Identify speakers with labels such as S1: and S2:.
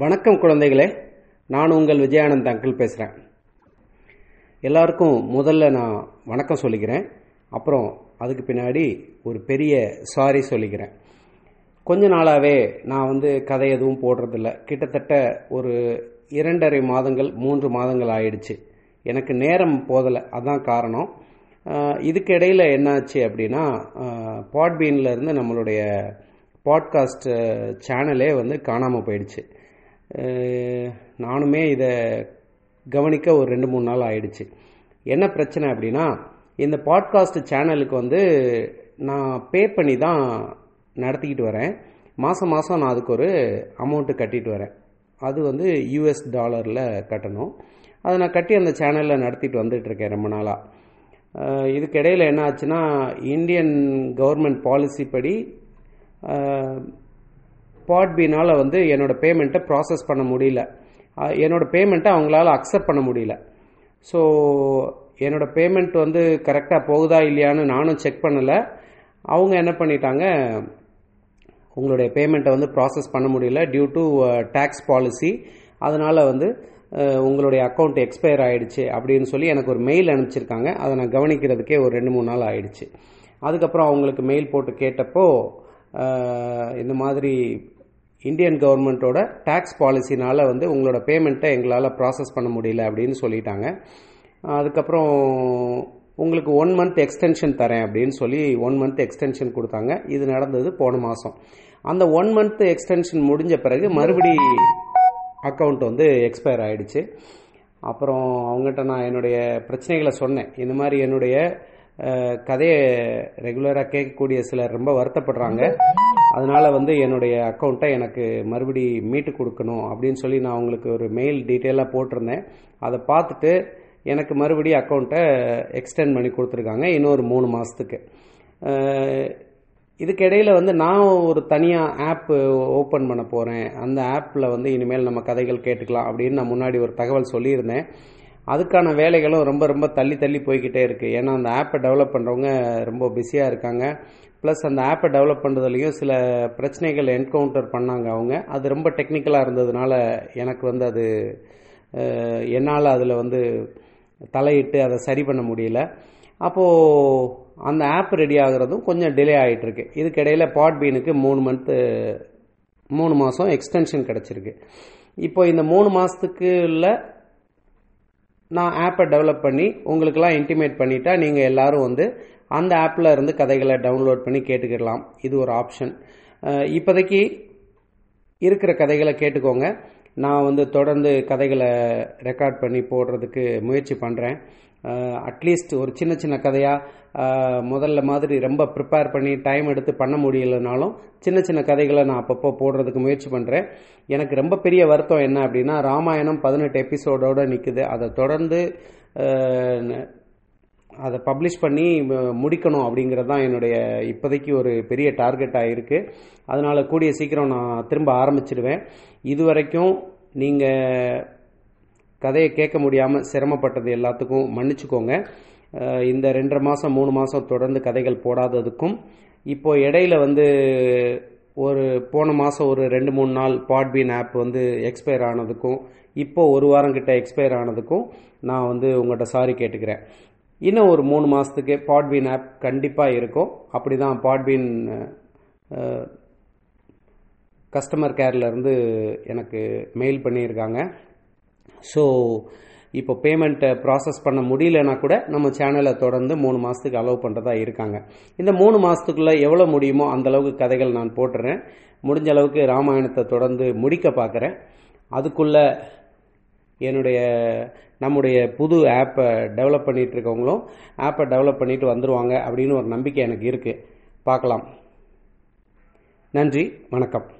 S1: வணக்கம் குழந்தைகளே. நான் உங்கள் விஜயானந்த் அங்கிள் பேசுகிறேன் எல்லாருக்கும் முதல்ல நான் வணக்கம் சொல்லிக்கிறேன். அப்புறம் அதுக்கு பின்னாடி ஒரு பெரிய சாரி சொல்லிக்கிறேன். கொஞ்ச நாளாகவே நான் வந்து கதை எதுவும் போடுறதில்ல. கிட்டத்தட்ட ஒரு இரண்டரை மாதங்கள் மூன்று மாதங்கள் ஆயிடுச்சு. எனக்கு நேரம் போதலை அதான் காரணம். இதுக்கு இடையில் என்னாச்சு அப்படின்னா பாட்பீன்ல இருந்து நம்மளுடைய பாட்காஸ்ட் சேனலே வந்து காணாமல் போயிடுச்சு. நானுமே இதை கவனிக்க ஒரு ரெண்டு மூணு நாள் ஆயிடுச்சு. என்ன பிரச்சனை அப்படின்னா இந்த பாட்காஸ்ட் சேனலுக்கு வந்து நான் பே பண்ணி தான் நடத்திக்கிட்டு வரேன். மாதம் மாதம் நான் அதுக்கு ஒரு அமௌண்ட்டு கட்டிட்டு வரேன். அது வந்து யூஎஸ் டாலரில் கட்டணும். அதை நான் கட்டி அந்த சேனலில் நடத்திட்டு வந்துட்டுருக்கேன் ரொம்ப நாளாக இதுக்கிடையில் என்ன ஆச்சுன்னா இந்தியன் கவர்மெண்ட் பாலிசி படி ஸ்பாட்பீனால் வந்து என்னோடய பேமெண்ட்டை ப்ராசஸ் பண்ண முடியல. என்னோடய என்னோட பேமெண்ட்டை அவங்களால அக்செப்ட் பண்ண முடியல. ஸோ என்னோட பேமெண்ட் வந்து கரெக்டாக போகுதா இல்லையான்னு நானும் செக் பண்ணலை. அவங்க என்ன பண்ணிட்டாங்க உங்களுடைய பேமெண்ட்டை வந்து ப்ராசஸ் பண்ண முடியல டியூ டு டேக்ஸ் பாலிசி அதனால் வந்து உங்களுடைய அக்கௌண்ட் எக்ஸ்பயர் ஆகிடுச்சு அப்படின்னு சொல்லி எனக்கு ஒரு மெயில் அனுப்பிச்சிருக்காங்க. அதை நான் கவனிக்கிறதுக்கே ஒரு ரெண்டு மூணு நாள் ஆயிடுச்சு. அதுக்கப்புறம் அவங்களுக்கு மெயில் போட்டு கேட்டப்போ இந்த மாதிரி இந்தியன் கவர்மெண்ட்டோட டேக்ஸ் பாலிசினால் வந்து உங்களோட பேமெண்ட்டை எங்களால் ப்ராசஸ் பண்ண முடியல அப்படின்னு சொல்லிட்டாங்க. அதுக்கப்புறம் உங்களுக்கு ஒன் மந்த் எக்ஸ்டென்ஷன் தரேன் அப்படின்னு சொல்லி ஒன் மந்த் எக்ஸ்டென்ஷன் கொடுத்தாங்க. இது நடந்தது போன மாதம் அந்த ஒன் மந்த் எக்ஸ்டென்ஷன் முடிஞ்ச பிறகு மறுபடி அக்கௌண்ட் வந்து எக்ஸ்பயர் ஆகிடுச்சு அப்புறம் அவங்ககிட்ட நான் என்னுடைய பிரச்சனைகளை சொன்னேன். இந்த மாதிரி என்னுடைய கதையை ரெகுலராக கேட்கக்கூடிய சிலர் ரொம்ப வருத்தப்படுறாங்க. அதனால் வந்து என்னுடைய அக்கௌண்ட்டை எனக்கு மறுபடி மீட்டு கொடுக்கணும் அப்படின்னு சொல்லி நான் அவங்களுக்கு ஒரு மெயில் டீட்டெயிலாக போட்டிருந்தேன். அதை பார்த்துட்டு எனக்கு மறுபடி அக்கௌண்ட்டை எக்ஸ்டெண்ட் பண்ணி கொடுத்துருக்காங்க இன்னொரு மூணு மாதத்துக்கு இதுக்கிடையில் வந்து நான் ஒரு தனியாக ஆப் ஓப்பன் பண்ண போகிறேன் அந்த ஆப்பில் வந்து இனிமேல் நம்ம கதைகள் கேட்டுக்கலாம் அப்படின்னு நான் முன்னாடி ஒரு தகவல் சொல்லியிருந்தேன். அதுக்கான வேலைகளும் ரொம்ப ரொம்ப தள்ளி தள்ளி போய்கிட்டே இருக்குது ஏன்னா அந்த ஆப்பை டெவலப் பண்ணுறவங்க ரொம்ப பிஸியாக இருக்காங்க. ப்ளஸ் அந்த ஆப்பை டெவலப் பண்ணுறதுலையும் சில பிரச்சனைகள் என்கவுண்டர் பண்ணாங்க அவங்க. அது ரொம்ப டெக்னிக்கலாக இருந்ததுனால எனக்கு வந்து அது என்னால் அதில் வந்து தலையிட்டு அதை சரி பண்ண முடியல. அப்போது அந்த ஆப் ரெடி ஆகுறதும் கொஞ்சம் டிலே ஆகிட்டு இதுக்கிடையில் பாட்பீனுக்கு மூணு மந்த்து மூணு மாதம் எக்ஸ்டென்ஷன் கிடச்சிருக்கு. இப்போ இந்த மூணு மாதத்துக்குள்ள நான் ஆப்பை டெவலப் பண்ணி உங்களுக்கெல்லாம் இன்டிமேட் பண்ணிட்டா நீங்கள் எல்லாரும் வந்து அந்த ஆப்பில் இருந்து கதைகளை டவுன்லோட் பண்ணி கேட்டுக்கிடலாம். இது ஒரு ஆப்ஷன் இப்போதைக்கு இருக்கிற கதைகளை கேட்டுக்கோங்க. நான் வந்து தொடர்ந்து கதைகளை ரெக்கார்ட் பண்ணி போடுறதுக்கு முயற்சி பண்ணுறேன் அட்லீஸ்ட் ஒரு சின்ன சின்ன கதையாக முதல்ல மாதிரி ரொம்ப ப்ரிப்பேர் பண்ணி டைம் எடுத்து பண்ண முடியலனாலும் சின்ன சின்ன கதைகளை நான் அப்பப்போ போடுறதுக்கு முயற்சி பண்ணுறேன் எனக்கு ரொம்ப பெரிய வருத்தம் என்ன அப்படின்னா ராமாயணம் பதினெட்டு எபிசோடோடு நிற்குது அதை தொடர்ந்து அதை பப்ளிஷ் பண்ணி முடிக்கணும் அப்படிங்கிறது தான் என்னுடைய இப்போதைக்கு ஒரு பெரிய டார்கெட்டாக இருக்குது அதனால் கூடிய சீக்கிரம் நான் திரும்ப ஆரம்பிச்சிடுவேன். இது வரைக்கும் நீங்கள் கதையை கேட்க முடியாமல் சிரமப்பட்டது எல்லாத்துக்கும் மன்னிச்சுக்கோங்க. இந்த ரெண்டரை மாதம் மூணு மாதம் தொடர்ந்து கதைகள் போடாததுக்கும் இப்போ இடையில வந்து ஒரு போன மாதம் ஒரு ரெண்டு மூணு நாள் பாட்பீன் ஆப் வந்து எக்ஸ்பயர் ஆனதுக்கும் இப்போ ஒரு வாரம் கிட்ட எக்ஸ்பயர் ஆனதுக்கும் நான் வந்து உங்கள்கிட்ட சாரி கேட்டுக்கிறேன். இன்னும் ஒரு மூணு மாதத்துக்கு பாட்பீன் ஆப் கண்டிப்பாக இருக்கும். அப்படி தான் பாட்பீன் கஸ்டமர் கேர்லேருந்து எனக்கு மெயில் பண்ணியிருக்காங்க. ஸோ இப்போ பேமெண்ட்டை ப்ராசஸ் பண்ண முடியலனா கூட நம்ம சேனலை தொடர்ந்து மூணு மாதத்துக்கு அலோவ் பண்ணுறதா இருக்காங்க. இந்த மூணு மாதத்துக்குள்ளே எவ்வளோ முடியுமோ அந்தளவுக்கு கதைகள் நான் போட்டுறேன். முடிஞ்ச அளவுக்கு ராமாயணத்தை தொடர்ந்து முடிக்க பார்க்குறேன் அதுக்குள்ளே என்னுடைய நம்முடைய புது ஆப்பை டெவலப் பண்ணிகிட்டு இருக்கவங்களும் ஆப்பை டெவலப் பண்ணிட்டு வந்துடுவாங்க அப்படின்னு ஒரு நம்பிக்கை எனக்கு இருக்குது பார்க்கலாம். நன்றி. வணக்கம்.